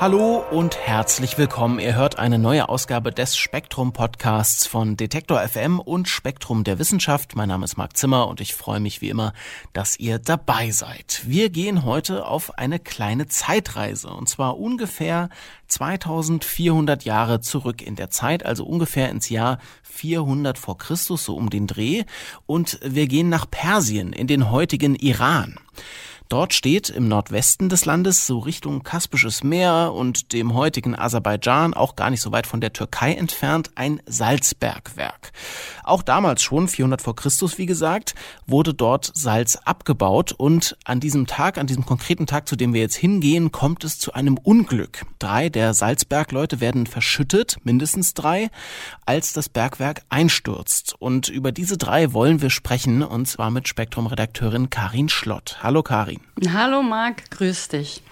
Hallo und herzlich willkommen. Ihr hört eine neue Ausgabe des Spektrum Podcasts von Detektor FM und Spektrum der Wissenschaft. Mein Name ist Marc Zimmer und ich freue mich wie immer, dass ihr dabei seid. Wir gehen heute auf eine kleine Zeitreise und zwar ungefähr 2400 Jahre zurück in der Zeit, also ungefähr ins Jahr 400 vor Christus, so um den Dreh. Und wir gehen nach Persien, in den heutigen Iran. Dort steht im Nordwesten des Landes, so Richtung Kaspisches Meer und dem heutigen Aserbaidschan, auch gar nicht so weit von der Türkei entfernt, ein Salzbergwerk. Auch damals schon, 400 vor Christus, wie gesagt, wurde dort Salz abgebaut und an diesem Tag, an diesem konkreten Tag, zu dem wir jetzt hingehen, kommt es zu einem Unglück. Drei der Salzbergleute werden verschüttet, mindestens drei, als das Bergwerk einstürzt. Und über diese drei wollen wir sprechen, und zwar mit Spektrum-Redakteurin Karin Schlott. Hallo Karin. Hallo Marc, grüß dich.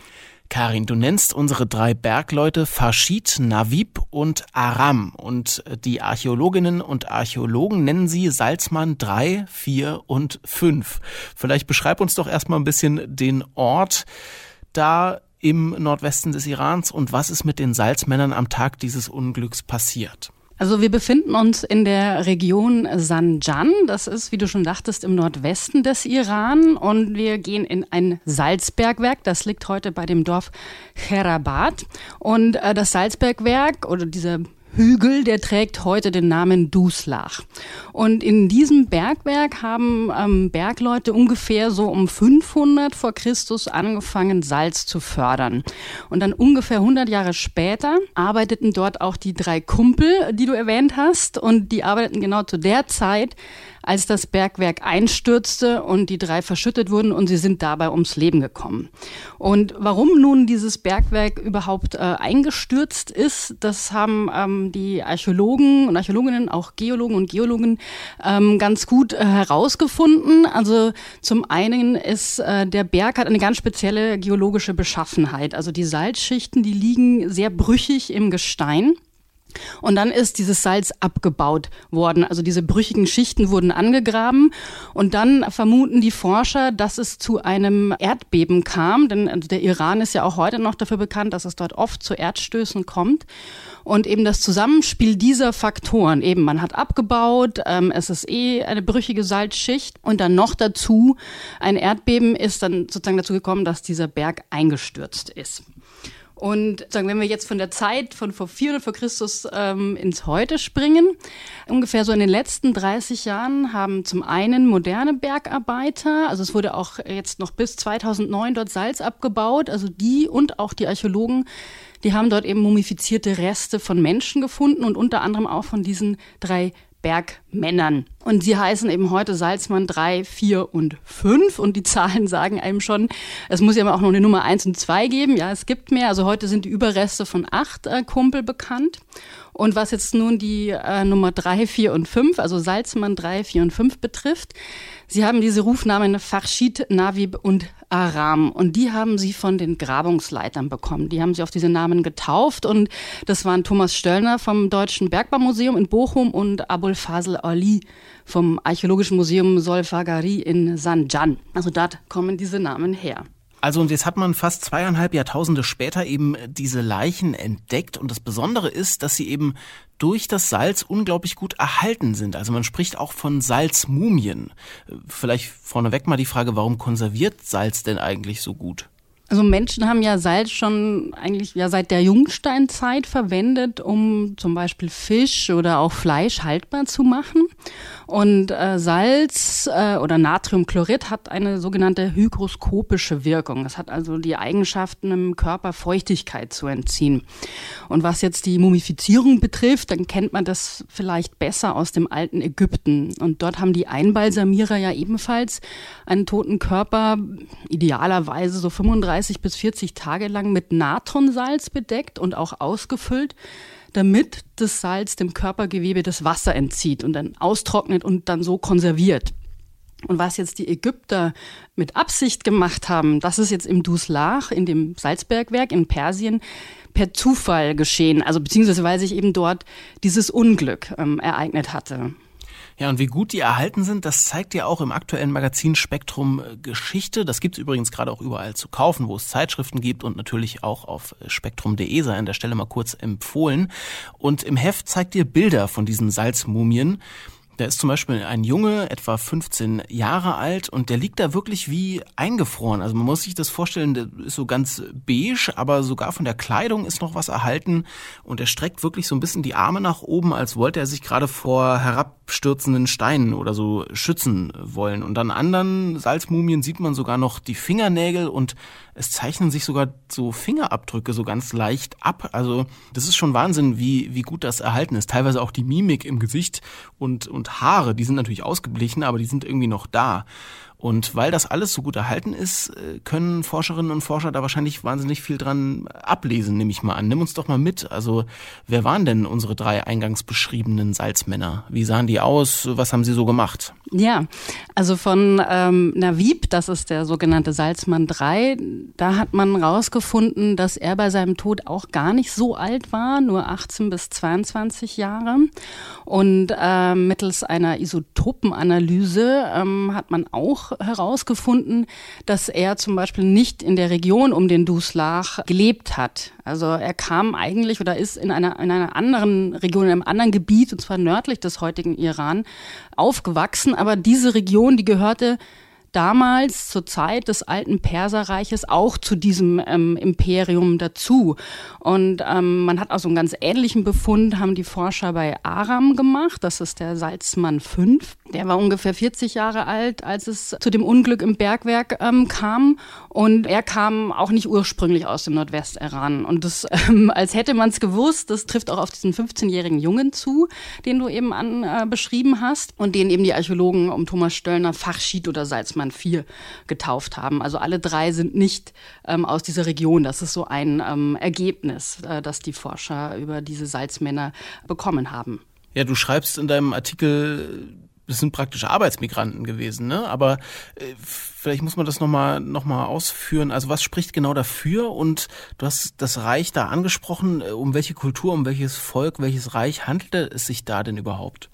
Karin, du nennst unsere drei Bergleute Farshid, Navib und Aram. Und die Archäologinnen und Archäologen nennen sie Salzmann 3, 4 und 5. Vielleicht beschreib uns doch erstmal ein bisschen den Ort da im Nordwesten des Irans und was ist mit den Salzmännern am Tag dieses Unglücks passiert. Also wir befinden uns in der Region Sanjan. Das ist, wie du schon dachtest, im Nordwesten des Iran. Und wir gehen in ein Salzbergwerk. Das liegt heute bei dem Dorf Cherabad. Und äh, das Salzbergwerk oder dieser Hügel, der trägt heute den Namen Duslach. Und in diesem Bergwerk haben ähm, Bergleute ungefähr so um 500 vor Christus angefangen, Salz zu fördern. Und dann ungefähr 100 Jahre später arbeiteten dort auch die drei Kumpel, die du erwähnt hast. Und die arbeiteten genau zu der Zeit, als das Bergwerk einstürzte und die drei verschüttet wurden und sie sind dabei ums Leben gekommen. Und warum nun dieses Bergwerk überhaupt äh, eingestürzt ist, das haben ähm, die Archäologen und Archäologinnen, auch Geologen und Geologen ähm, ganz gut äh, herausgefunden. Also zum einen ist äh, der Berg hat eine ganz spezielle geologische Beschaffenheit. Also die Salzschichten, die liegen sehr brüchig im Gestein. Und dann ist dieses Salz abgebaut worden. Also diese brüchigen Schichten wurden angegraben. Und dann vermuten die Forscher, dass es zu einem Erdbeben kam. Denn also der Iran ist ja auch heute noch dafür bekannt, dass es dort oft zu Erdstößen kommt. Und eben das Zusammenspiel dieser Faktoren, eben man hat abgebaut, ähm, es ist eh eine brüchige Salzschicht und dann noch dazu ein Erdbeben ist dann sozusagen dazu gekommen, dass dieser Berg eingestürzt ist. Und sagen, wenn wir jetzt von der Zeit von vor 400 vor Christus ähm, ins Heute springen, ungefähr so in den letzten 30 Jahren haben zum einen moderne Bergarbeiter, also es wurde auch jetzt noch bis 2009 dort Salz abgebaut, also die und auch die Archäologen, die haben dort eben mumifizierte Reste von Menschen gefunden und unter anderem auch von diesen drei Bergmännern. Und sie heißen eben heute Salzmann 3, 4 und 5. Und die Zahlen sagen einem schon, es muss ja auch noch eine Nummer 1 und 2 geben. Ja, es gibt mehr. Also heute sind die Überreste von acht äh, Kumpel bekannt. Und was jetzt nun die äh, Nummer 3, 4 und 5, also Salzmann 3, 4 und 5 betrifft, sie haben diese Rufnamen Farshid, Navib und Aram. Und die haben sie von den Grabungsleitern bekommen. Die haben sie auf diese Namen getauft. Und das waren Thomas Stöllner vom Deutschen Bergbaumuseum in Bochum und Abul Fasel Ali vom Archäologischen Museum Solfagari in Sanjan. Also dort kommen diese Namen her. Also und jetzt hat man fast zweieinhalb Jahrtausende später eben diese Leichen entdeckt und das Besondere ist, dass sie eben durch das Salz unglaublich gut erhalten sind. Also man spricht auch von Salzmumien. Vielleicht vorneweg mal die Frage, warum konserviert Salz denn eigentlich so gut? Also Menschen haben ja Salz schon eigentlich ja seit der Jungsteinzeit verwendet, um zum Beispiel Fisch oder auch Fleisch haltbar zu machen. Und äh, Salz äh, oder Natriumchlorid hat eine sogenannte hygroskopische Wirkung. Es hat also die Eigenschaften im Körper Feuchtigkeit zu entziehen. Und was jetzt die Mumifizierung betrifft, dann kennt man das vielleicht besser aus dem alten Ägypten. Und dort haben die Einbalsamierer ja ebenfalls einen toten Körper idealerweise so 35 bis 40 Tage lang mit Natronsalz bedeckt und auch ausgefüllt damit das Salz dem Körpergewebe das Wasser entzieht und dann austrocknet und dann so konserviert. Und was jetzt die Ägypter mit Absicht gemacht haben, das ist jetzt im Duslach, in dem Salzbergwerk in Persien, per Zufall geschehen. Also beziehungsweise weil sich eben dort dieses Unglück ähm, ereignet hatte. Ja, und wie gut die erhalten sind, das zeigt ja auch im aktuellen Magazin Spektrum äh, Geschichte. Das gibt's übrigens gerade auch überall zu kaufen, wo es Zeitschriften gibt und natürlich auch auf äh, spektrum.de sei an der Stelle mal kurz empfohlen. Und im Heft zeigt ihr Bilder von diesen Salzmumien. Da ist zum Beispiel ein Junge, etwa 15 Jahre alt, und der liegt da wirklich wie eingefroren. Also man muss sich das vorstellen, der ist so ganz beige, aber sogar von der Kleidung ist noch was erhalten. Und er streckt wirklich so ein bisschen die Arme nach oben, als wollte er sich gerade vor herabstürzenden Steinen oder so schützen wollen. Und an anderen Salzmumien sieht man sogar noch die Fingernägel und es zeichnen sich sogar so Fingerabdrücke so ganz leicht ab. Also das ist schon Wahnsinn, wie, wie gut das erhalten ist. Teilweise auch die Mimik im Gesicht und, und Haare, die sind natürlich ausgeblichen, aber die sind irgendwie noch da. Und weil das alles so gut erhalten ist, äh, können Forscherinnen und Forscher da wahrscheinlich wahnsinnig viel dran ablesen, nehme ich mal an. Nimm uns doch mal mit. Also, wer waren denn unsere drei eingangs beschriebenen Salzmänner? Wie sahen die aus? Was haben sie so gemacht? Ja, also von ähm, Navib, das ist der sogenannte Salzmann 3, da hat man rausgefunden, dass er bei seinem Tod auch gar nicht so alt war, nur 18 bis 22 Jahre. Und äh, mittels einer Isotopenanalyse ähm, hat man auch herausgefunden, dass er zum Beispiel nicht in der Region um den Duslach gelebt hat. Also er kam eigentlich oder ist in einer, in einer anderen Region, in einem anderen Gebiet, und zwar nördlich des heutigen Iran, aufgewachsen. Aber diese Region, die gehörte damals zur Zeit des alten Perserreiches auch zu diesem ähm, Imperium dazu. Und ähm, man hat auch so einen ganz ähnlichen Befund, haben die Forscher bei Aram gemacht. Das ist der Salzmann 5. Der war ungefähr 40 Jahre alt, als es zu dem Unglück im Bergwerk ähm, kam. Und er kam auch nicht ursprünglich aus dem Nordwest-Iran. Und das, ähm, als hätte man es gewusst, das trifft auch auf diesen 15-jährigen Jungen zu, den du eben an, äh, beschrieben hast und den eben die Archäologen um Thomas Stöllner Fachschied oder Salzmann 4 getauft haben. Also alle drei sind nicht ähm, aus dieser Region. Das ist so ein ähm, Ergebnis, äh, das die Forscher über diese Salzmänner bekommen haben. Ja, du schreibst in deinem Artikel das sind praktisch Arbeitsmigranten gewesen, ne? Aber äh, vielleicht muss man das nochmal noch mal ausführen. Also was spricht genau dafür? Und du hast das Reich da angesprochen. Äh, um welche Kultur, um welches Volk, welches Reich handelte es sich da denn überhaupt?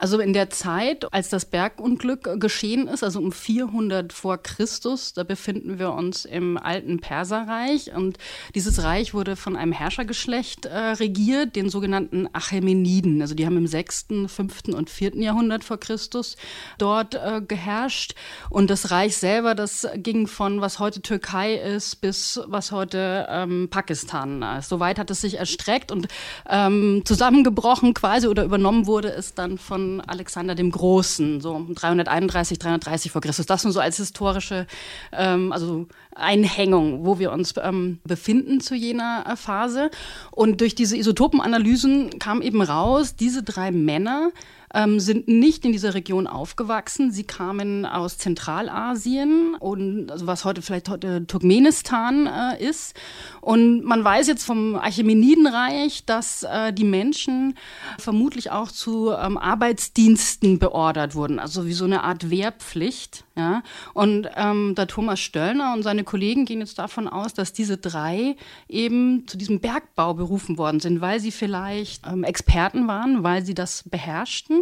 Also in der Zeit, als das Bergunglück geschehen ist, also um 400 vor Christus, da befinden wir uns im alten Perserreich und dieses Reich wurde von einem Herrschergeschlecht äh, regiert, den sogenannten Achämeniden. Also die haben im 6., 5. und 4. Jahrhundert vor Christus dort äh, geherrscht und das Reich selber, das ging von was heute Türkei ist bis was heute ähm, Pakistan ist. Soweit hat es sich erstreckt und ähm, zusammengebrochen quasi oder übernommen wurde es dann von Alexander dem Großen, so 331, 330 vor Christus. Das nur so als historische, ähm, also Einhängung, wo wir uns ähm, befinden zu jener äh, Phase. Und durch diese Isotopenanalysen kam eben raus, diese drei Männer ähm, sind nicht in dieser Region aufgewachsen. Sie kamen aus Zentralasien und also was heute vielleicht heute Turkmenistan äh, ist. Und man weiß jetzt vom Achämenidenreich, dass äh, die Menschen vermutlich auch zu ähm, Arbeitsdiensten beordert wurden, also wie so eine Art Wehrpflicht. Ja? Und ähm, der Thomas Stöllner und seine Kollegen gehen jetzt davon aus, dass diese drei eben zu diesem Bergbau berufen worden sind, weil sie vielleicht ähm, Experten waren, weil sie das beherrschten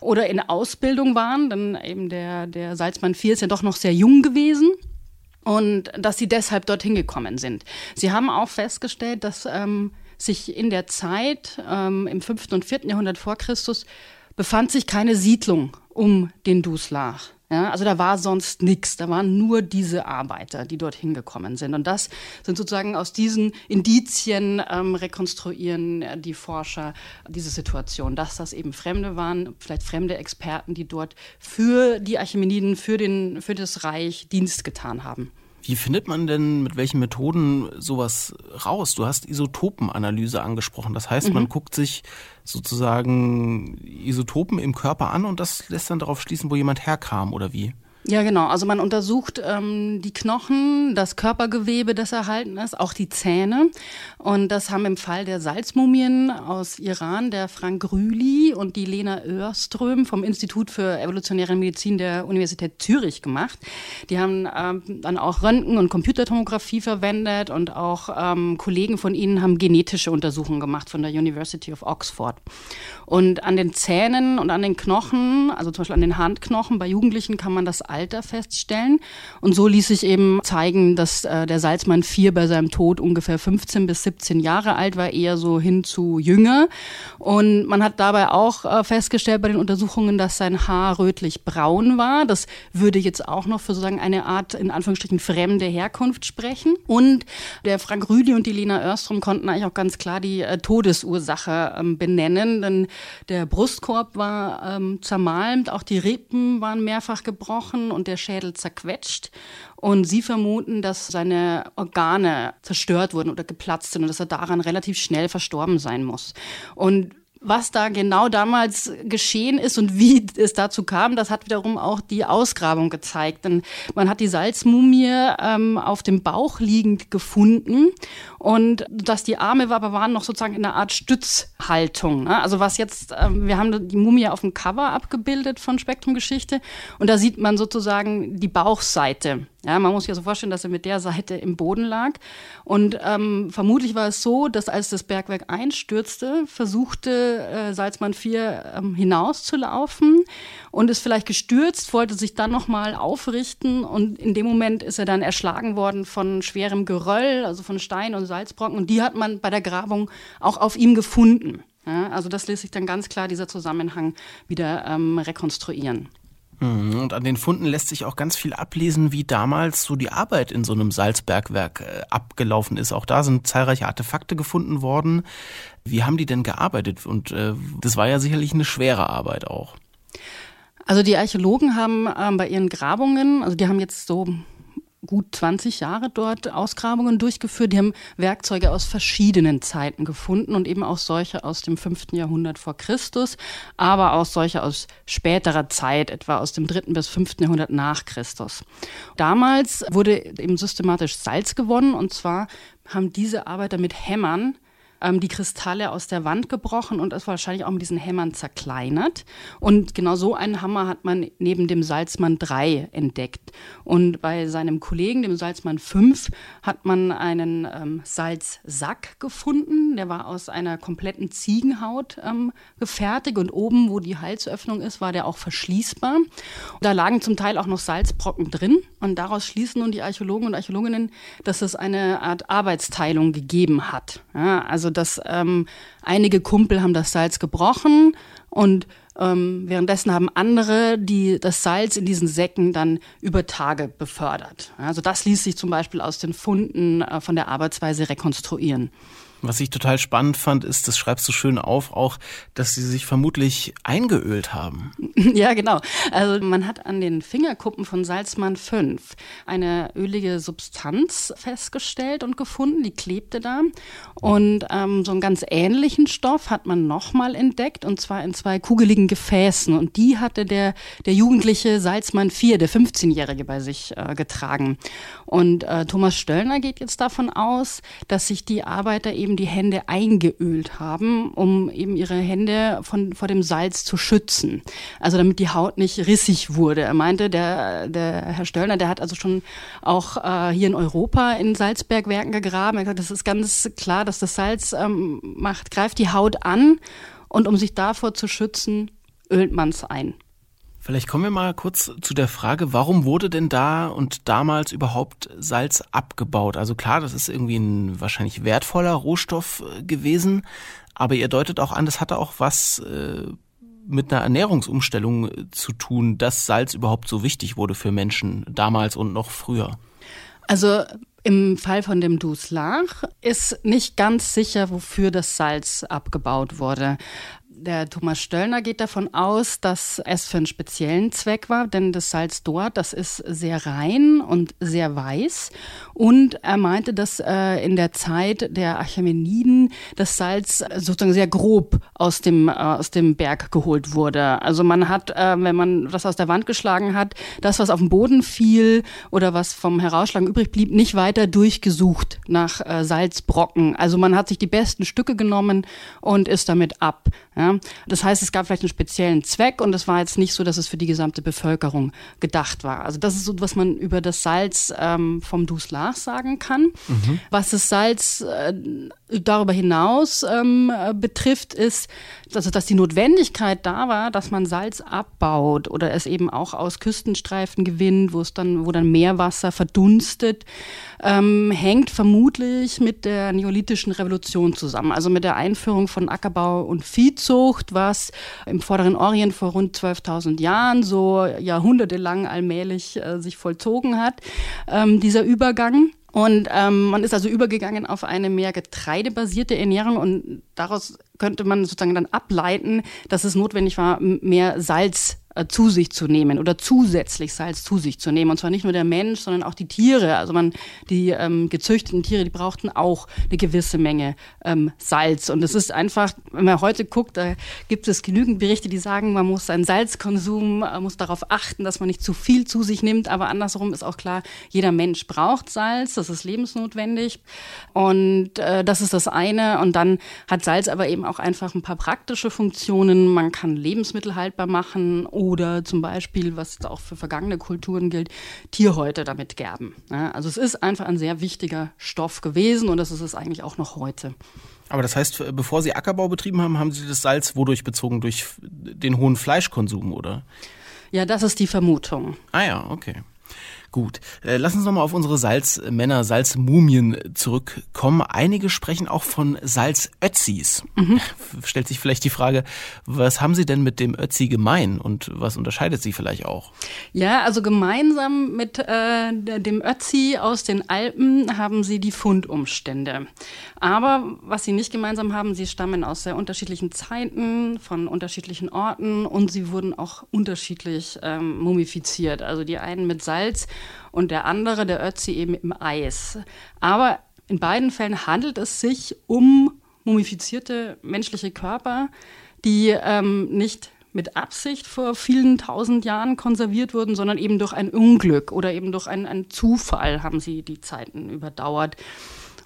oder in Ausbildung waren. Dann eben der, der Salzmann 4 ist ja doch noch sehr jung gewesen und dass sie deshalb dorthin gekommen sind. Sie haben auch festgestellt, dass ähm, sich in der Zeit ähm, im 5. und 4. Jahrhundert vor Christus befand sich keine Siedlung um den Duslach. Ja, also da war sonst nichts, da waren nur diese Arbeiter, die dort hingekommen sind. Und das sind sozusagen aus diesen Indizien ähm, rekonstruieren die Forscher diese Situation, dass das eben Fremde waren, vielleicht fremde Experten, die dort für die Archimeniden, für, den, für das Reich Dienst getan haben. Wie findet man denn mit welchen Methoden sowas raus? Du hast Isotopenanalyse angesprochen. Das heißt, mhm. man guckt sich sozusagen Isotopen im Körper an und das lässt dann darauf schließen, wo jemand herkam oder wie? Ja, genau. Also man untersucht ähm, die Knochen, das Körpergewebe, das erhalten ist, auch die Zähne. Und das haben im Fall der Salzmumien aus Iran der Frank Rüli und die Lena Örström vom Institut für evolutionäre Medizin der Universität Zürich gemacht. Die haben ähm, dann auch Röntgen- und Computertomographie verwendet und auch ähm, Kollegen von ihnen haben genetische Untersuchungen gemacht von der University of Oxford. Und an den Zähnen und an den Knochen, also zum Beispiel an den Handknochen bei Jugendlichen kann man das Alter feststellen. Und so ließ sich eben zeigen, dass äh, der Salzmann 4 bei seinem Tod ungefähr 15 bis 17 Jahre alt war, eher so hin zu jünger. Und man hat dabei auch äh, festgestellt bei den Untersuchungen, dass sein Haar rötlich-braun war. Das würde jetzt auch noch für sozusagen eine Art, in Anführungsstrichen, fremde Herkunft sprechen. Und der Frank Rüdi und die Lena Örstrom konnten eigentlich auch ganz klar die äh, Todesursache ähm, benennen, denn der Brustkorb war ähm, zermalmt, auch die Rippen waren mehrfach gebrochen und der Schädel zerquetscht. Und sie vermuten, dass seine Organe zerstört wurden oder geplatzt sind und dass er daran relativ schnell verstorben sein muss. Und was da genau damals geschehen ist und wie es dazu kam, das hat wiederum auch die Ausgrabung gezeigt. Denn man hat die Salzmumie ähm, auf dem Bauch liegend gefunden und dass die Arme aber waren noch sozusagen in einer Art Stützhaltung. Ne? Also was jetzt, ähm, wir haben die Mumie auf dem Cover abgebildet von Spektrumgeschichte und da sieht man sozusagen die Bauchseite ja, man muss sich so also vorstellen, dass er mit der Seite im Boden lag. Und ähm, vermutlich war es so, dass als das Bergwerk einstürzte, versuchte äh, Salzmann 4 ähm, hinauszulaufen und ist vielleicht gestürzt, wollte sich dann nochmal aufrichten und in dem Moment ist er dann erschlagen worden von schwerem Geröll, also von Stein und Salzbrocken. Und die hat man bei der Grabung auch auf ihm gefunden. Ja, also das lässt sich dann ganz klar dieser Zusammenhang wieder ähm, rekonstruieren. Mhm, und an den Funden lässt sich auch ganz viel ablesen, wie damals so die Arbeit in so einem Salzbergwerk äh, abgelaufen ist. Auch da sind zahlreiche Artefakte gefunden worden. Wie haben die denn gearbeitet? Und äh, das war ja sicherlich eine schwere Arbeit auch. Also die Archäologen haben ähm, bei ihren Grabungen, also die haben jetzt so gut 20 Jahre dort Ausgrabungen durchgeführt. Die haben Werkzeuge aus verschiedenen Zeiten gefunden und eben auch solche aus dem 5. Jahrhundert vor Christus, aber auch solche aus späterer Zeit, etwa aus dem 3. bis 5. Jahrhundert nach Christus. Damals wurde eben systematisch Salz gewonnen und zwar haben diese Arbeiter mit Hämmern ähm, die Kristalle aus der Wand gebrochen und es wahrscheinlich auch mit diesen Hämmern zerkleinert. Und genau so einen Hammer hat man neben dem Salzmann 3 entdeckt. Und bei seinem Kollegen, dem Salzmann 5, hat man einen ähm, Salzsack gefunden. Der war aus einer kompletten Ziegenhaut ähm, gefertigt und oben, wo die Halsöffnung ist, war der auch verschließbar. Und da lagen zum Teil auch noch Salzbrocken drin. Und daraus schließen nun die Archäologen und Archäologinnen, dass es eine Art Arbeitsteilung gegeben hat. Ja, also dass ähm, einige Kumpel haben das Salz gebrochen und ähm, währenddessen haben andere die das Salz in diesen Säcken dann über Tage befördert. Also das ließ sich zum Beispiel aus den Funden äh, von der Arbeitsweise rekonstruieren. Was ich total spannend fand, ist, das schreibst du schön auf, auch, dass sie sich vermutlich eingeölt haben. Ja, genau. Also man hat an den Fingerkuppen von Salzmann 5 eine ölige Substanz festgestellt und gefunden, die klebte da. Und ähm, so einen ganz ähnlichen Stoff hat man nochmal entdeckt, und zwar in zwei kugeligen Gefäßen. Und die hatte der, der jugendliche Salzmann 4, der 15-Jährige, bei sich äh, getragen. Und äh, Thomas Stöllner geht jetzt davon aus, dass sich die Arbeiter eben die Hände eingeölt haben, um eben ihre Hände von, vor dem Salz zu schützen. Also damit die Haut nicht rissig wurde. Er meinte, der, der Herr Stöllner, der hat also schon auch äh, hier in Europa in Salzbergwerken gegraben. Er hat gesagt, das ist ganz klar, dass das Salz ähm, macht, greift die Haut an und um sich davor zu schützen, ölt man es ein. Vielleicht kommen wir mal kurz zu der Frage, warum wurde denn da und damals überhaupt Salz abgebaut? Also klar, das ist irgendwie ein wahrscheinlich wertvoller Rohstoff äh, gewesen, aber ihr deutet auch an, das hatte auch was äh, mit einer Ernährungsumstellung äh, zu tun, dass Salz überhaupt so wichtig wurde für Menschen damals und noch früher. Also im Fall von dem Duslach ist nicht ganz sicher, wofür das Salz abgebaut wurde. Der Thomas Stöllner geht davon aus, dass es für einen speziellen Zweck war, denn das Salz dort, das ist sehr rein und sehr weiß. Und er meinte, dass äh, in der Zeit der Achämeniden das Salz sozusagen sehr grob aus dem, äh, aus dem Berg geholt wurde. Also man hat, äh, wenn man das aus der Wand geschlagen hat, das, was auf den Boden fiel oder was vom Herausschlagen übrig blieb, nicht weiter durchgesucht nach äh, Salzbrocken. Also man hat sich die besten Stücke genommen und ist damit ab. Ja. Das heißt, es gab vielleicht einen speziellen Zweck und es war jetzt nicht so, dass es für die gesamte Bevölkerung gedacht war. Also das ist so, was man über das Salz ähm, vom Duslach sagen kann. Mhm. Was das Salz äh, darüber hinaus ähm, betrifft, ist, also dass die Notwendigkeit da war, dass man Salz abbaut oder es eben auch aus Küstenstreifen gewinnt, wo es dann, wo dann Meerwasser verdunstet, ähm, hängt vermutlich mit der neolithischen Revolution zusammen, also mit der Einführung von Ackerbau und Viehzucht, was im Vorderen Orient vor rund 12.000 Jahren so jahrhundertelang allmählich äh, sich vollzogen hat, ähm, dieser Übergang. Und ähm, man ist also übergegangen auf eine mehr getreidebasierte Ernährung und daraus könnte man sozusagen dann ableiten, dass es notwendig war, mehr Salz äh, zu sich zu nehmen oder zusätzlich Salz zu sich zu nehmen. Und zwar nicht nur der Mensch, sondern auch die Tiere. Also man, die ähm, gezüchteten Tiere, die brauchten auch eine gewisse Menge ähm, Salz. Und es ist einfach, wenn man heute guckt, da gibt es genügend Berichte, die sagen, man muss seinen Salzkonsum, äh, muss darauf achten, dass man nicht zu viel zu sich nimmt. Aber andersrum ist auch klar, jeder Mensch braucht Salz, das ist lebensnotwendig. Und äh, das ist das eine. Und dann hat Salz aber eben auch einfach ein paar praktische Funktionen. Man kann Lebensmittel haltbar machen oder zum Beispiel, was auch für vergangene Kulturen gilt, Tierhäute damit gerben. Also es ist einfach ein sehr wichtiger Stoff gewesen und das ist es eigentlich auch noch heute. Aber das heißt, bevor Sie Ackerbau betrieben haben, haben Sie das Salz wodurch bezogen? Durch den hohen Fleischkonsum, oder? Ja, das ist die Vermutung. Ah ja, okay. Gut, äh, lass uns nochmal auf unsere Salzmänner, Salzmumien zurückkommen. Einige sprechen auch von Salzötzis. Mhm. Stellt sich vielleicht die Frage, was haben Sie denn mit dem Ötzi gemein und was unterscheidet sie vielleicht auch? Ja, also gemeinsam mit äh, dem Ötzi aus den Alpen haben sie die Fundumstände. Aber was sie nicht gemeinsam haben, sie stammen aus sehr unterschiedlichen Zeiten, von unterschiedlichen Orten und sie wurden auch unterschiedlich ähm, mumifiziert. Also die einen mit Salz und der andere, der Ötzi, eben im Eis. Aber in beiden Fällen handelt es sich um mumifizierte menschliche Körper, die ähm, nicht mit Absicht vor vielen tausend Jahren konserviert wurden, sondern eben durch ein Unglück oder eben durch einen Zufall haben sie die Zeiten überdauert.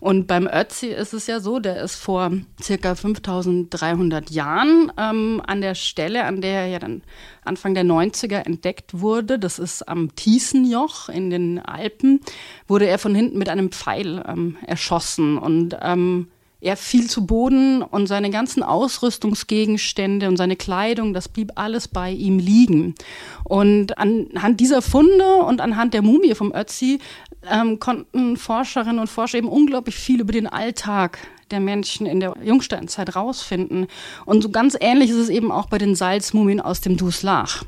Und beim Ötzi ist es ja so, der ist vor circa 5300 Jahren ähm, an der Stelle, an der er ja dann Anfang der 90er entdeckt wurde, das ist am Thiesenjoch in den Alpen, wurde er von hinten mit einem Pfeil ähm, erschossen und ähm, er fiel zu Boden und seine ganzen Ausrüstungsgegenstände und seine Kleidung, das blieb alles bei ihm liegen. Und anhand dieser Funde und anhand der Mumie vom Ötzi ähm, konnten Forscherinnen und Forscher eben unglaublich viel über den Alltag der Menschen in der Jungsteinzeit rausfinden. Und so ganz ähnlich ist es eben auch bei den Salzmumien aus dem Duslach.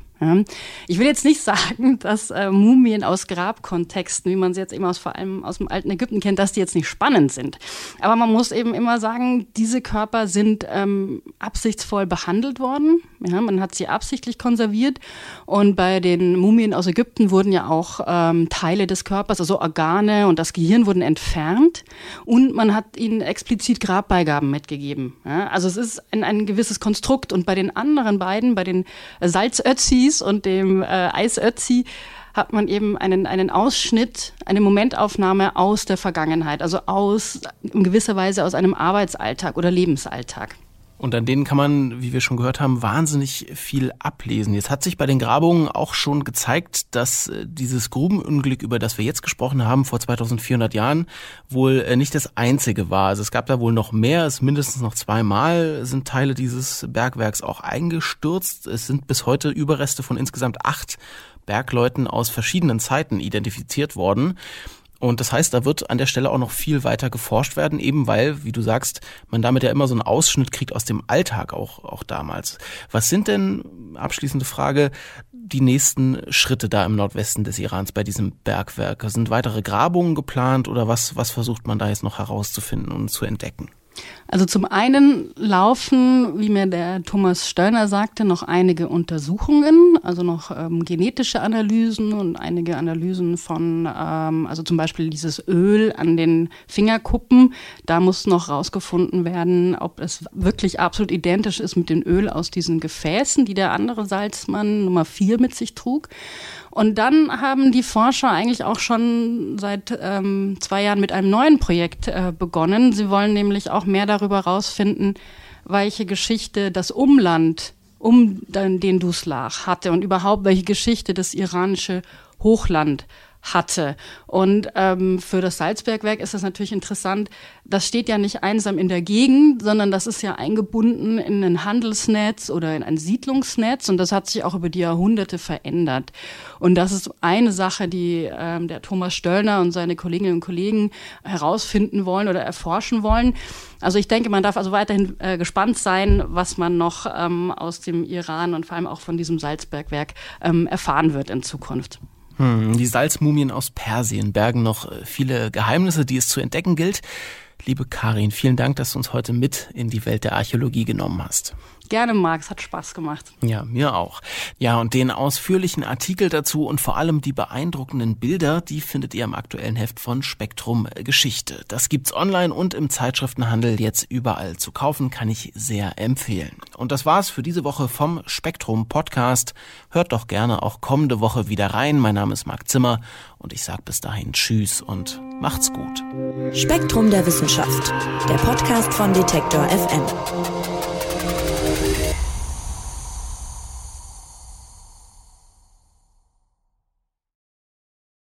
Ich will jetzt nicht sagen, dass äh, Mumien aus Grabkontexten, wie man sie jetzt eben aus, vor allem aus dem alten Ägypten kennt, dass die jetzt nicht spannend sind. Aber man muss eben immer sagen, diese Körper sind ähm, absichtsvoll behandelt worden. Ja, man hat sie absichtlich konserviert. Und bei den Mumien aus Ägypten wurden ja auch ähm, Teile des Körpers, also Organe und das Gehirn wurden entfernt. Und man hat ihnen explizit Grabbeigaben mitgegeben. Ja, also es ist ein, ein gewisses Konstrukt. Und bei den anderen beiden, bei den Salzötzis, Ötzis und dem äh, Eisötzi hat man eben einen, einen Ausschnitt, eine Momentaufnahme aus der Vergangenheit, also aus, in gewisser Weise aus einem Arbeitsalltag oder Lebensalltag. Und an denen kann man, wie wir schon gehört haben, wahnsinnig viel ablesen. Jetzt hat sich bei den Grabungen auch schon gezeigt, dass äh, dieses Grubenunglück, über das wir jetzt gesprochen haben, vor 2400 Jahren, wohl äh, nicht das einzige war. Also es gab da wohl noch mehr. Es mindestens noch zweimal sind Teile dieses Bergwerks auch eingestürzt. Es sind bis heute Überreste von insgesamt acht Bergleuten aus verschiedenen Zeiten identifiziert worden. Und das heißt, da wird an der Stelle auch noch viel weiter geforscht werden, eben weil, wie du sagst, man damit ja immer so einen Ausschnitt kriegt aus dem Alltag auch, auch damals. Was sind denn, abschließende Frage, die nächsten Schritte da im Nordwesten des Irans bei diesem Bergwerk? Sind weitere Grabungen geplant oder was, was versucht man da jetzt noch herauszufinden und zu entdecken? Also zum einen laufen, wie mir der Thomas Stöllner sagte, noch einige Untersuchungen, also noch ähm, genetische Analysen und einige Analysen von, ähm, also zum Beispiel dieses Öl an den Fingerkuppen. Da muss noch rausgefunden werden, ob es wirklich absolut identisch ist mit dem Öl aus diesen Gefäßen, die der andere Salzmann Nummer vier mit sich trug. Und dann haben die Forscher eigentlich auch schon seit ähm, zwei Jahren mit einem neuen Projekt äh, begonnen. Sie wollen nämlich auch mehr darüber herausfinden, welche Geschichte das Umland um den Duslach hatte und überhaupt welche Geschichte das iranische Hochland hatte. Und ähm, für das Salzbergwerk ist das natürlich interessant. Das steht ja nicht einsam in der Gegend, sondern das ist ja eingebunden in ein Handelsnetz oder in ein Siedlungsnetz und das hat sich auch über die Jahrhunderte verändert. Und das ist eine Sache, die ähm, der Thomas Stöllner und seine Kolleginnen und Kollegen herausfinden wollen oder erforschen wollen. Also ich denke, man darf also weiterhin äh, gespannt sein, was man noch ähm, aus dem Iran und vor allem auch von diesem Salzbergwerk ähm, erfahren wird in Zukunft. Hm, die Salzmumien aus Persien bergen noch äh, viele Geheimnisse, die es zu entdecken gilt. Liebe Karin, vielen Dank, dass du uns heute mit in die Welt der Archäologie genommen hast. Gerne, Marc, es hat Spaß gemacht. Ja, mir auch. Ja, und den ausführlichen Artikel dazu und vor allem die beeindruckenden Bilder, die findet ihr im aktuellen Heft von Spektrum Geschichte. Das gibt's online und im Zeitschriftenhandel jetzt überall zu kaufen, kann ich sehr empfehlen. Und das war's für diese Woche vom Spektrum Podcast. Hört doch gerne auch kommende Woche wieder rein. Mein Name ist Marc Zimmer und ich sag bis dahin Tschüss und macht's gut. Spektrum der Wissenschaft, der Podcast von Detektor FM.